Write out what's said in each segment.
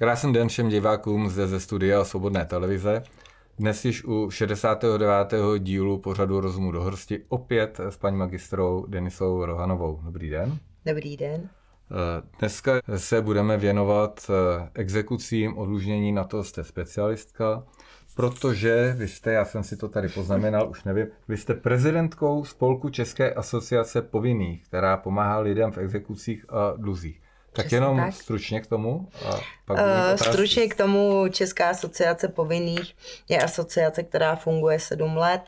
Krásný den všem divákům zde ze studia Svobodné televize. Dnes již u 69. dílu pořadu Rozumu do hrsti opět s paní magistrou Denisou Rohanovou. Dobrý den. Dobrý den. Dneska se budeme věnovat exekucím, odlužnění, na to jste specialistka, protože vy jste, já jsem si to tady poznamenal, už nevím, vy jste prezidentkou Spolku České asociace povinných, která pomáhá lidem v exekucích a dluzích. Tak Přesně jenom tak. stručně k tomu. A pak uh, stručně k tomu Česká asociace povinných je asociace, která funguje sedm let.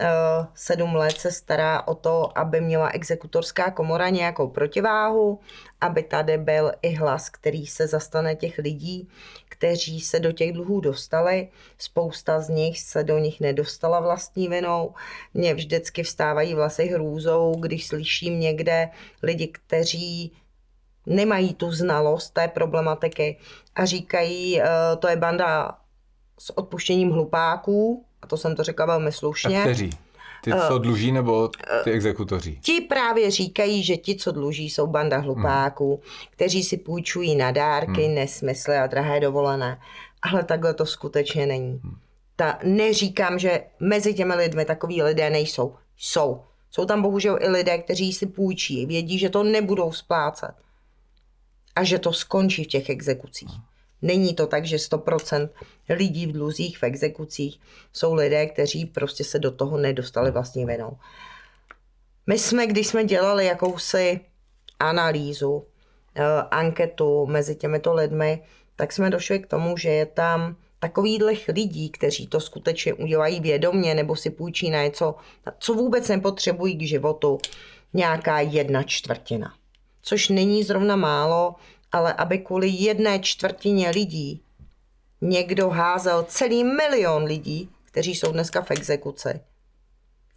Uh, sedm let se stará o to, aby měla exekutorská komora nějakou protiváhu, aby tady byl i hlas, který se zastane těch lidí, kteří se do těch dluhů dostali. Spousta z nich se do nich nedostala vlastní vinou. Mně vždycky vstávají vlasy hrůzou, když slyším někde lidi, kteří nemají tu znalost té problematiky a říkají, eh, to je banda s odpuštěním hlupáků, a to jsem to řekla velmi slušně. A kteří? Ty, co uh, dluží, nebo ty exekutoři? Ti právě říkají, že ti, co dluží, jsou banda hlupáků, hmm. kteří si půjčují na dárky, hmm. nesmysly a drahé dovolené. Ale takhle to skutečně není. Hmm. Ta, neříkám, že mezi těmi lidmi takový lidé nejsou. Jsou. Jsou tam bohužel i lidé, kteří si půjčí, vědí, že to nebudou splácet a že to skončí v těch exekucích. Není to tak, že 100% lidí v dluzích v exekucích jsou lidé, kteří prostě se do toho nedostali vlastní vinou. My jsme, když jsme dělali jakousi analýzu, eh, anketu mezi těmito lidmi, tak jsme došli k tomu, že je tam takových lidí, kteří to skutečně udělají vědomě nebo si půjčí na něco, co vůbec nepotřebují k životu, nějaká jedna čtvrtina což není zrovna málo, ale aby kvůli jedné čtvrtině lidí někdo házel celý milion lidí, kteří jsou dneska v exekuci,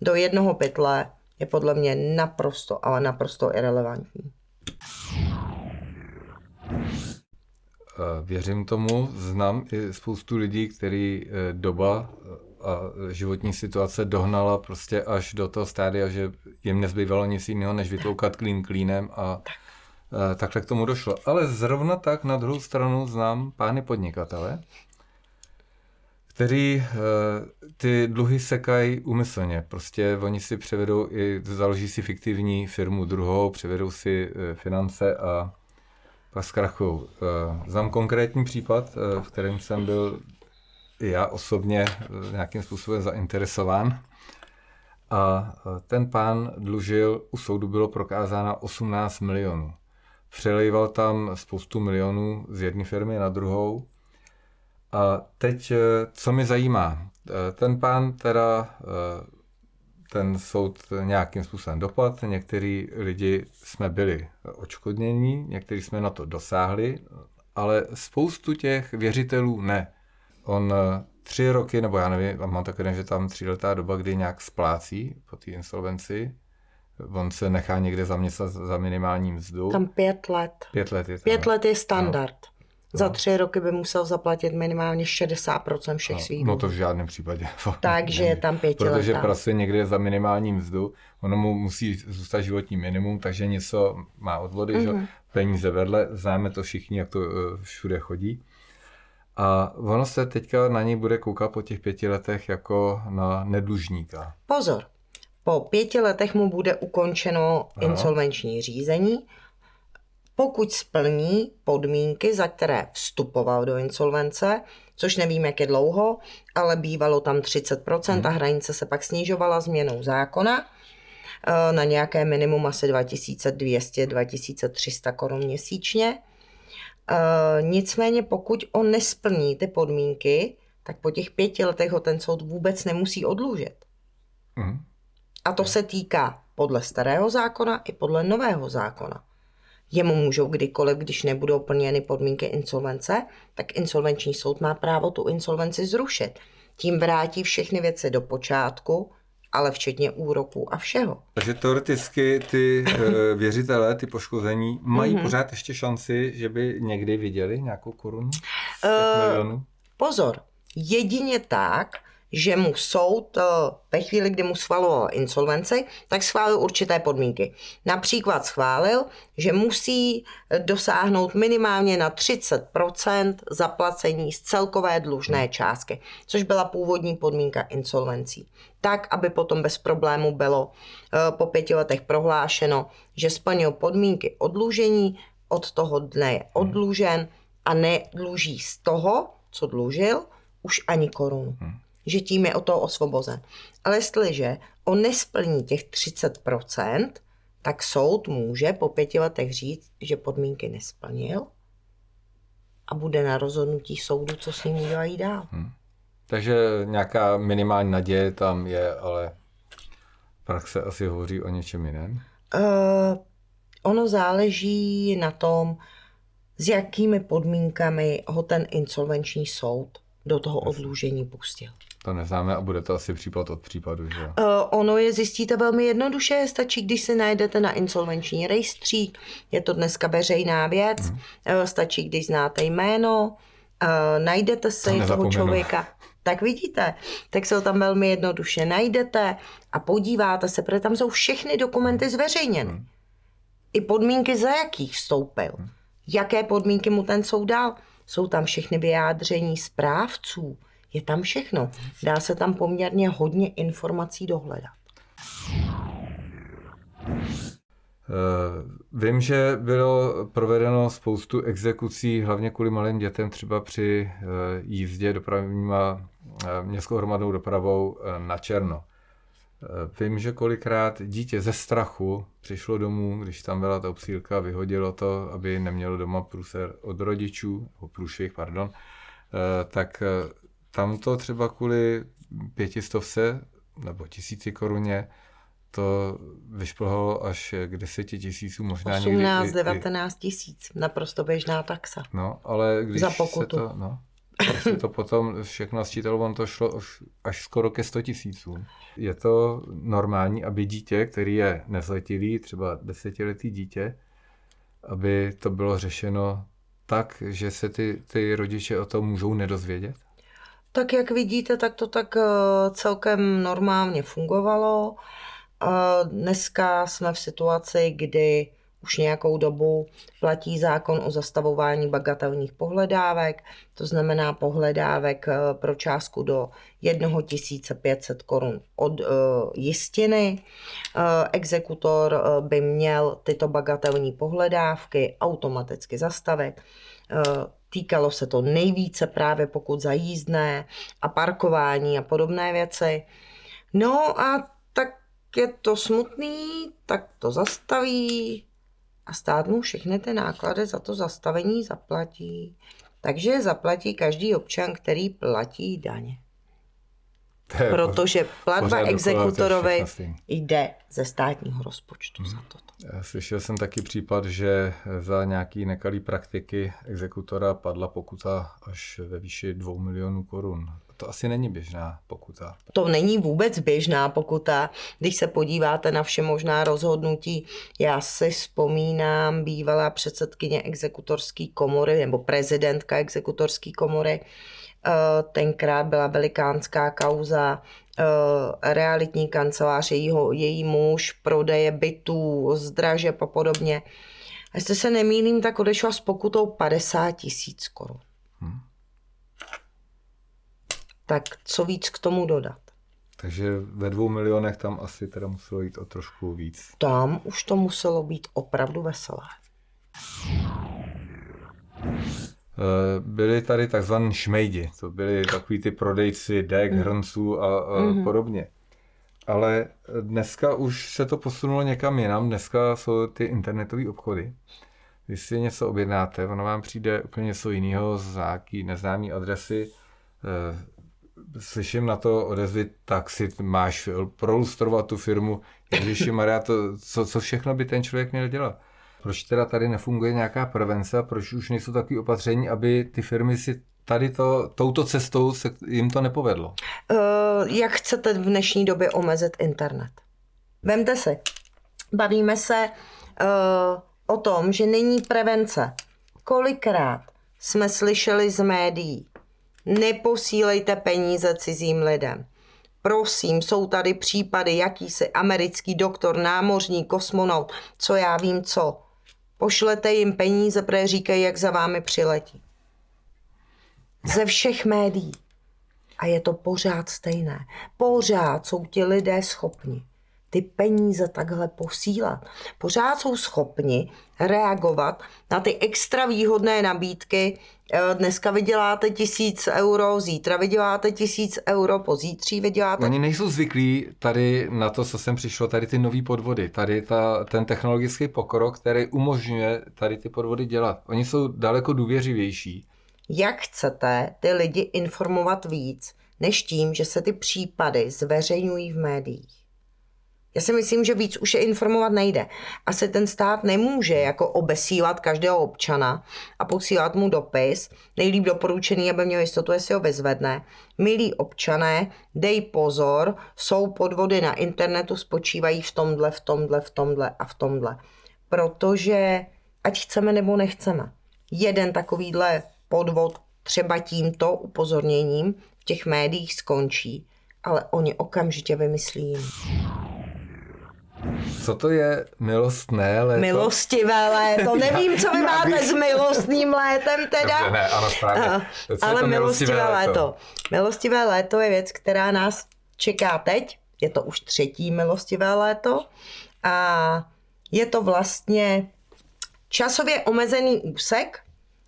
do jednoho pytle, je podle mě naprosto, ale naprosto irrelevantní. Věřím tomu, znám i spoustu lidí, který eh, doba eh, a životní situace dohnala prostě až do toho stádia, že jim nezbývalo nic jiného, než vytloukat klín klínem a tak. Eh, takhle k tomu došlo. Ale zrovna tak na druhou stranu znám pány podnikatele, kteří eh, ty dluhy sekají úmyslně. Prostě oni si převedou i, založí si fiktivní firmu druhou, převedou si eh, finance a pak zkrachují. Znám konkrétní případ, v kterém jsem byl já osobně nějakým způsobem zainteresován. A ten pán dlužil, u soudu bylo prokázáno 18 milionů. Přelejval tam spoustu milionů z jedné firmy na druhou. A teď, eh, co mi zajímá, eh, ten pán teda eh, ten soud nějakým způsobem dopad. Někteří lidi jsme byli očkodnění, někteří jsme na to dosáhli, ale spoustu těch věřitelů ne. On tři roky, nebo já nevím, mám takový, že tam tříletá doba, kdy nějak splácí po té insolvenci, On se nechá někde zaměstnat za minimální mzdu. Tam pět let. Pět let je tam. Pět let je standard. No. Za tři roky by musel zaplatit minimálně 60% všech no, svých No to v žádném případě. Takže je tam pěti Protože pracuje někde za minimální mzdu, ono mu musí zůstat životní minimum, takže něco má odvody, mm-hmm. že? Mhm. peníze vedle, známe to všichni, jak to uh, všude chodí. A ono se teďka na něj bude koukat po těch pěti letech jako na nedlužníka. Pozor, po pěti letech mu bude ukončeno Aha. insolvenční řízení, pokud splní podmínky, za které vstupoval do insolvence, což nevím, jak je dlouho, ale bývalo tam 30% hmm. a hranice se pak snižovala změnou zákona eh, na nějaké minimum asi 2200-2300 korun měsíčně. Eh, nicméně pokud on nesplní ty podmínky, tak po těch pěti letech ho ten soud vůbec nemusí odlužit. Hmm. A to se týká podle starého zákona i podle nového zákona. Jemu můžou kdykoliv, když nebudou plněny podmínky insolvence, tak insolvenční soud má právo tu insolvenci zrušit. Tím vrátí všechny věci do počátku, ale včetně úroků a všeho. Takže teoreticky ty eh, věřitelé, ty poškození, mají mm-hmm. pořád ještě šanci, že by někdy viděli nějakou korunu? Uh, pozor, jedině tak, že mu soud eh, ve chvíli, kdy mu schvaloval insolvenci, tak schválil určité podmínky. Například schválil, že musí dosáhnout minimálně na 30% zaplacení z celkové dlužné částky, což byla původní podmínka insolvencí. Tak, aby potom bez problému bylo eh, po pěti letech prohlášeno, že splnil podmínky odlužení, od toho dne je odlužen a nedluží z toho, co dlužil, už ani korunu. Že tím je o to osvobozen. Ale jestliže on nesplní těch 30%, tak soud může po pěti letech říct, že podmínky nesplnil a bude na rozhodnutí soudu, co s ním udělají dál. Hmm. Takže nějaká minimální naděje tam je, ale praxe asi hovoří o něčem jiném? Uh, ono záleží na tom, s jakými podmínkami ho ten insolvenční soud do toho odlužení pustil. To neznáme a bude to asi případ od případu, že Uh, ono je zjistíte velmi jednoduše, stačí, když si najdete na insolvenční rejstřík, je to dneska veřejná věc, uh, stačí, když znáte jméno, uh, najdete se toho člověka. Tak vidíte, tak se ho tam velmi jednoduše najdete a podíváte se, protože tam jsou všechny dokumenty zveřejněny. Hmm. I podmínky, za jakých vstoupil. Hmm jaké podmínky mu ten soud dal. Jsou tam všechny vyjádření správců, je tam všechno. Dá se tam poměrně hodně informací dohledat. Uh, vím, že bylo provedeno spoustu exekucí, hlavně kvůli malým dětem, třeba při uh, jízdě dopravníma uh, městskou hromadnou dopravou na černo. Eh, vím, že kolikrát dítě ze strachu přišlo domů, když tam byla ta obsílka, vyhodilo to, aby nemělo doma průser od rodičů, průšvih, pardon, eh, tak eh, tam to třeba kvůli pětistovce nebo tisíci koruně to vyšplhalo až k deseti tisíců, možná 18, někdy 19 tisíc, naprosto běžná taxa. No, ale když Za pokutu. se to, no, prostě to potom všechno sčítalo, on to šlo až skoro ke 100 tisícům. Je to normální, aby dítě, který je nezletilý, třeba desetiletý dítě, aby to bylo řešeno tak, že se ty, ty rodiče o tom můžou nedozvědět? Tak jak vidíte, tak to tak eh, celkem normálně fungovalo. Dneska jsme v situaci, kdy už nějakou dobu platí zákon o zastavování bagatelních pohledávek, to znamená pohledávek eh, pro částku do 1500 korun od jistiny. Exekutor by měl tyto bagatelní pohledávky automaticky zastavit. Týkalo se to nejvíce právě pokud za jízdné a parkování a podobné věci. No a tak je to smutný, tak to zastaví, a stát mu všechny ty náklady za to zastavení zaplatí. Takže zaplatí každý občan, který platí daně. Protože platba exekutorovi jde ze státního rozpočtu hmm. za toto. Slyšel jsem taky případ, že za nějaký nekalý praktiky exekutora padla pokuta až ve výši 2 milionů korun. To asi není běžná pokuta. To není vůbec běžná pokuta. Když se podíváte na vše možná rozhodnutí, já si vzpomínám bývalá předsedkyně exekutorské komory nebo prezidentka exekutorské komory, tenkrát byla velikánská kauza eh, realitní kancelář, jejího, její muž, prodeje bytů, zdraže a podobně. A jestli se nemýlím, tak odešla s pokutou 50 tisíc korun. Hmm tak co víc k tomu dodat? Takže ve dvou milionech tam asi teda muselo jít o trošku víc. Tam už to muselo být opravdu veselé. Eh, byli tady takzvaní šmejdi, to byli takový ty prodejci dek, mm. hrnců a, a mm-hmm. podobně. Ale dneska už se to posunulo někam jinam, dneska jsou ty internetové obchody. Když si něco objednáte, ono vám přijde úplně něco jiného z nějaký neznámý adresy, eh, slyším na to odezvy, tak si máš prolustrovat tu firmu. Ježiši Maria, to, co, co všechno by ten člověk měl dělat? Proč teda tady nefunguje nějaká prevence? Proč už nejsou takové opatření, aby ty firmy si tady to, touto cestou se jim to nepovedlo? Uh, jak chcete v dnešní době omezit internet? Vemte si, bavíme se uh, o tom, že není prevence. Kolikrát jsme slyšeli z médií, Neposílejte peníze cizím lidem. Prosím, jsou tady případy, jakýsi americký doktor, námořní, kosmonaut, co já vím co. Pošlete jim peníze, protože říkají, jak za vámi přiletí. Ze všech médií. A je to pořád stejné. Pořád jsou ti lidé schopni ty peníze takhle posílat. Pořád jsou schopni reagovat na ty extra výhodné nabídky. Eh, dneska vyděláte tisíc euro, zítra vyděláte tisíc euro, pozítří vyděláte... Oni nejsou zvyklí tady na to, co sem přišlo, tady ty nové podvody, tady ta, ten technologický pokrok, který umožňuje tady ty podvody dělat. Oni jsou daleko důvěřivější. Jak chcete ty lidi informovat víc, než tím, že se ty případy zveřejňují v médiích? Já si myslím, že víc už je informovat nejde. Asi ten stát nemůže jako obesílat každého občana a posílat mu dopis, nejlíp doporučený, aby měl jistotu, jestli ho vyzvedne. Milí občané, dej pozor, jsou podvody na internetu, spočívají v tomhle, v tomhle, v tomhle a v tomhle. Protože ať chceme nebo nechceme, jeden takovýhle podvod třeba tímto upozorněním v těch médiích skončí, ale oni okamžitě vymyslí co to je milostné léto? Milostivé léto. Nevím, co vy máte s milostným létem teda. Dobře, ne, ano, správně. Uh, ale milostivé léto. léto. Milostivé léto je věc, která nás čeká teď. Je to už třetí milostivé léto. A je to vlastně časově omezený úsek,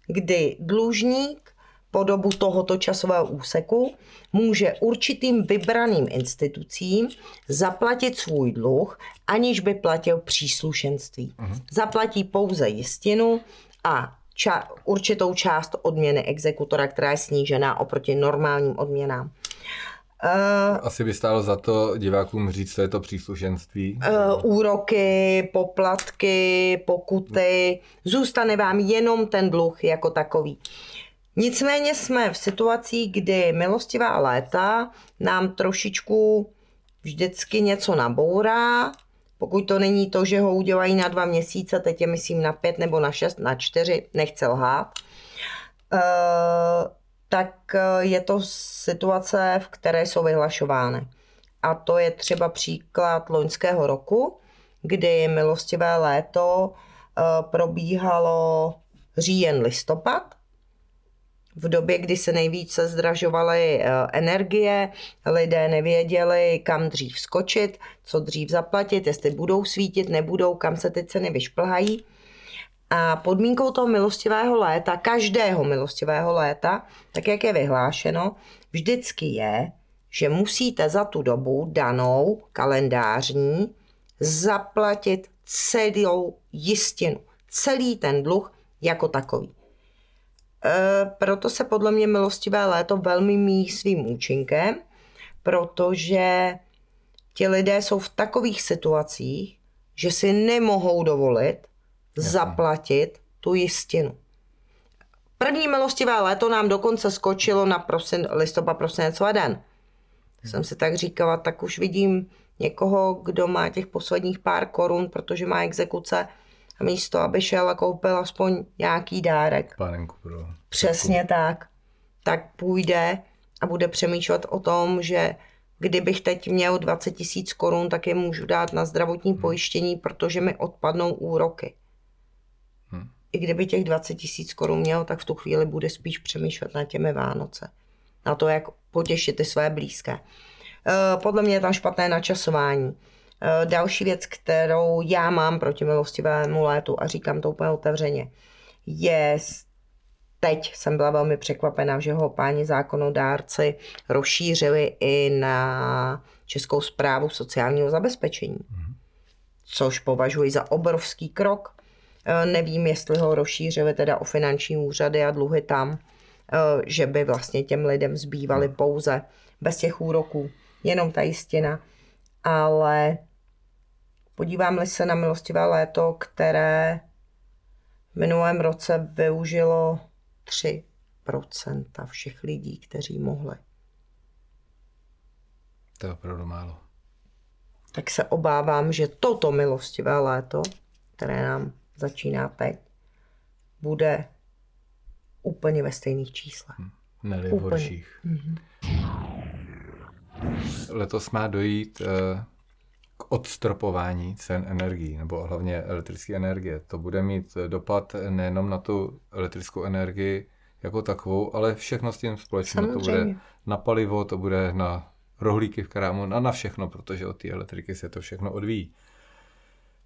kdy dlužník po dobu tohoto časového úseku může určitým vybraným institucím zaplatit svůj dluh, aniž by platil příslušenství. Uh-huh. Zaplatí pouze jistinu a ča- určitou část odměny exekutora, která je snížená oproti normálním odměnám. Uh, Asi by stálo za to divákům říct, co je to příslušenství. Uh, úroky, poplatky, pokuty. Zůstane vám jenom ten dluh jako takový. Nicméně jsme v situaci, kdy milostivá léta nám trošičku vždycky něco nabourá, pokud to není to, že ho udělají na dva měsíce, teď je myslím na pět nebo na šest, na čtyři, nechce lhát, uh, tak eh, je to situace, v které jsou vyhlašovány. A to je třeba příklad loňského roku, kdy milostivé léto uh, probíhalo říjen listopad v době, kdy se nejvíce zdražovaly eh, energie, lidé nevěděli, kam dřív skočit, co dřív zaplatit, jestli budou svítit, nebudou, kam se ty ceny vyšplhají. A podmínkou toho milostivého léta, každého milostivého léta, tak jak je vyhlášeno, vždycky je, že musíte za tu dobu danou kalendářní zaplatit celou jistinu, celý ten dluh jako takový. Eh, proto se podle mě milostivé léto velmi míjí svým účinkem, protože ti lidé jsou v takových situacích, že si nemohou dovolit Jasně. zaplatit tu jistinu. První milostivé léto nám dokonce skočilo na prosin, listopad, prosinec, leden. Hmm. Jsem si tak říkala, tak už vidím někoho, kdo má těch posledních pár korun, protože má exekuce, a místo, aby šel a koupil aspoň nějaký dárek. Pánenku pro... Přesně tak. Tak půjde a bude přemýšlet o tom, že kdybych teď měl 20 tisíc korun, tak je můžu dát na zdravotní hmm. pojištění, protože mi odpadnou úroky. Hmm. I kdyby těch 20 tisíc korun měl, tak v tu chvíli bude spíš přemýšlet na těmi Vánoce. Na to, jak potěšit ty své blízké. Eh, podle mě je tam špatné načasování. Eh, další věc, kterou já mám proti milostivému létu a říkám to úplně otevřeně, je teď jsem byla velmi překvapena, že ho páni zákonodárci rozšířili i na Českou zprávu sociálního zabezpečení, což považuji za obrovský krok. Eh, nevím, jestli ho rozšířili teda o finanční úřady a dluhy tam, eh, že by vlastně těm lidem zbývaly pouze bez těch úroků, jenom ta jistina. Ale Podívám-li se na milostivé léto, které v minulém roce využilo 3% všech lidí, kteří mohli. To je opravdu málo. Tak se obávám, že toto milostivé léto, které nám začíná teď, bude úplně ve stejných číslech. Hmm. ne horších. Mm-hmm. Letos má dojít eh, k odstropování cen energií, nebo hlavně elektrické energie. To bude mít dopad nejenom na tu elektrickou energii jako takovou, ale všechno s tím společně. To bude na palivo, to bude na rohlíky v krámu, na, na všechno, protože od té elektriky se to všechno odvíjí.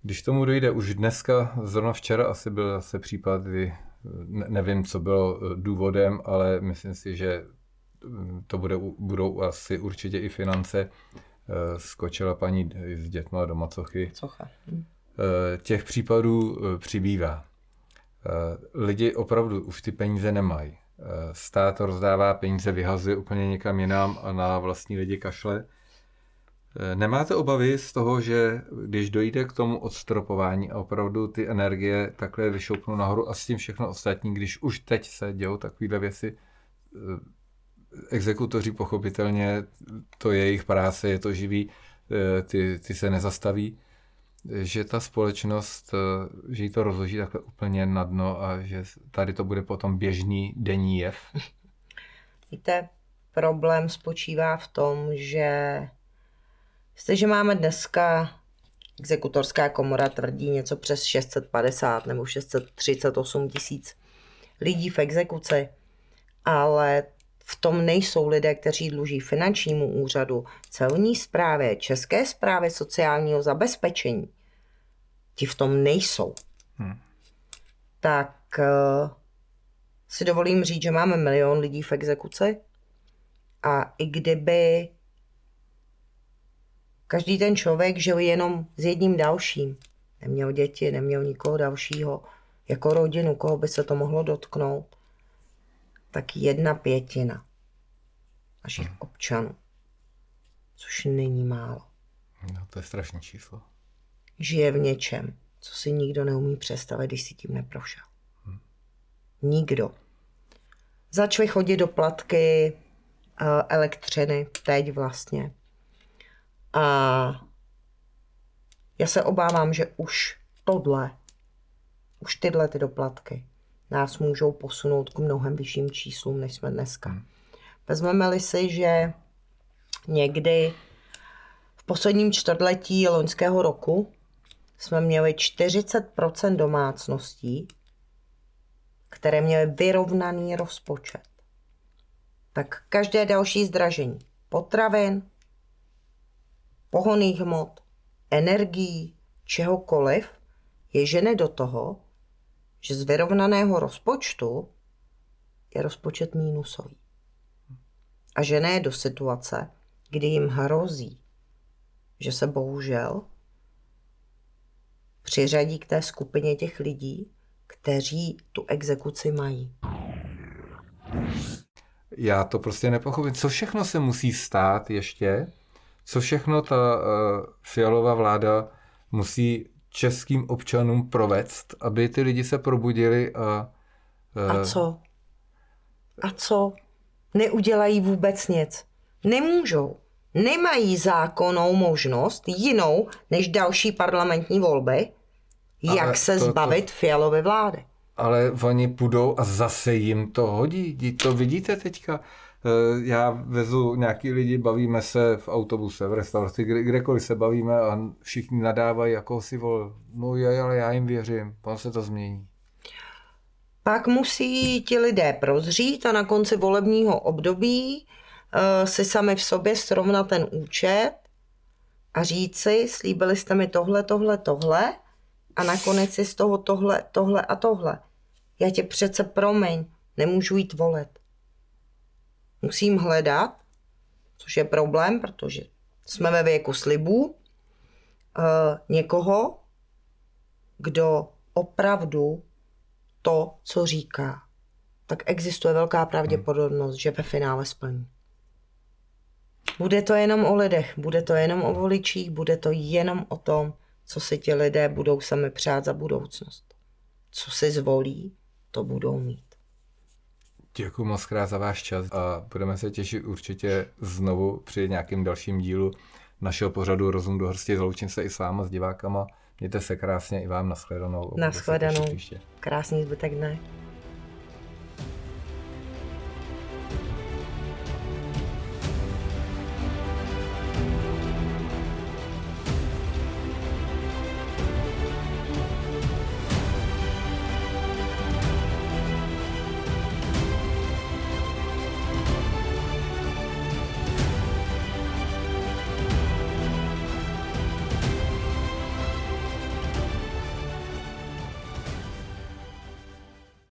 Když tomu dojde už dneska, zrovna včera asi byl zase případ, kdy nevím, co bylo důvodem, ale myslím si, že to bude, budou asi určitě i finance. Skočila paní s dětmi do macochy. Cocha. Hm. Těch případů přibývá. Lidi opravdu už ty peníze nemají. Stát rozdává peníze, vyhazuje úplně někam jinam a na vlastní lidi kašle. Nemáte obavy z toho, že když dojde k tomu odstropování a opravdu ty energie takhle vyšoupnou nahoru a s tím všechno ostatní, když už teď se dějou takovéhle věci, eh, exekutoři pochopitelně, to je jejich práce, je to živý, eh, ty, ty se nezastaví, že ta společnost, eh, že jí to rozloží takhle úplně na dno a že tady to bude potom běžný denní jev? Víte, problém spočívá v tom, že Jestliže máme dneska, exekutorská komora tvrdí něco přes 650 nebo 638 tisíc lidí v exekuci, ale v tom nejsou lidé, kteří dluží finančnímu úřadu, celní správě, České správě sociálního zabezpečení. Ti v tom nejsou. Hmm. Tak uh, si dovolím říct, že máme milion lidí v exekuci a i kdyby Každý ten člověk žil jenom s jedním dalším. Neměl děti, neměl nikoho dalšího, jako rodinu, koho by se to mohlo dotknout. Tak jedna pětina našich hmm. občanů, což není málo. No, to je strašné číslo. Žije v něčem, co si nikdo neumí představit, když si tím neprošel. Hmm. Nikdo. Začali chodit do platky uh, elektřiny, teď vlastně. A já se obávám, že už tohle, už tyhle ty doplatky nás můžou posunout k mnohem vyšším číslům, než jsme dneska. Hmm. Vezmeme-li si, že někdy v posledním čtvrtletí loňského roku jsme měli 40% domácností, které měly vyrovnaný rozpočet. Tak každé další zdražení potravin, pohoných hmot, energií, čehokoliv, je žene do toho, že z vyrovnaného rozpočtu je rozpočet mínusový. A žene je do situace, kdy jim hrozí, že se bohužel přiřadí k té skupině těch lidí, kteří tu exekuci mají. Já to prostě nepochopím. Co všechno se musí stát ještě, co všechno ta uh, fialová vláda musí českým občanům provést, aby ty lidi se probudili a... Uh... A co? A co? Neudělají vůbec nic. Nemůžou. Nemají zákonnou možnost jinou než další parlamentní volby, jak Ale se to, zbavit to... fialové vlády. Ale oni půjdou a zase jim to hodí. To vidíte teďka. Eh, já vezu nějaký lidi, bavíme se v autobuse, v restauraci, kde, kdekoliv se bavíme a všichni nadávají, jako si vol, no je, ale já jim věřím, pan se to změní. Pak musí ti lidé prozřít a na konci volebního období uh, si sami v sobě srovnat ten účet a říct si, slíbili jste mi tohle, tohle, tohle a nakonec si z toho tohle, tohle a tohle. Já tě přece promiň, nemůžu jít volet musím hledat, což je problém, protože jsme ve věku slibů, eh, někoho, kdo opravdu to, co říká, tak existuje velká pravděpodobnost, že ve finále splní. Bude to jenom o lidech, bude to jenom o voličích, bude to jenom o tom, co si ti lidé budou sami přát za budoucnost. Co si zvolí, to budou mít. Děkuji moc krát za váš čas a budeme se těšit určitě znovu při nějakém dalším dílu našeho pořadu Rozum do hrsti. Zloučím se i s váma, s divákama. Mějte se krásně i vám nashledanou. Nashledanou. Krásný zbytek dne.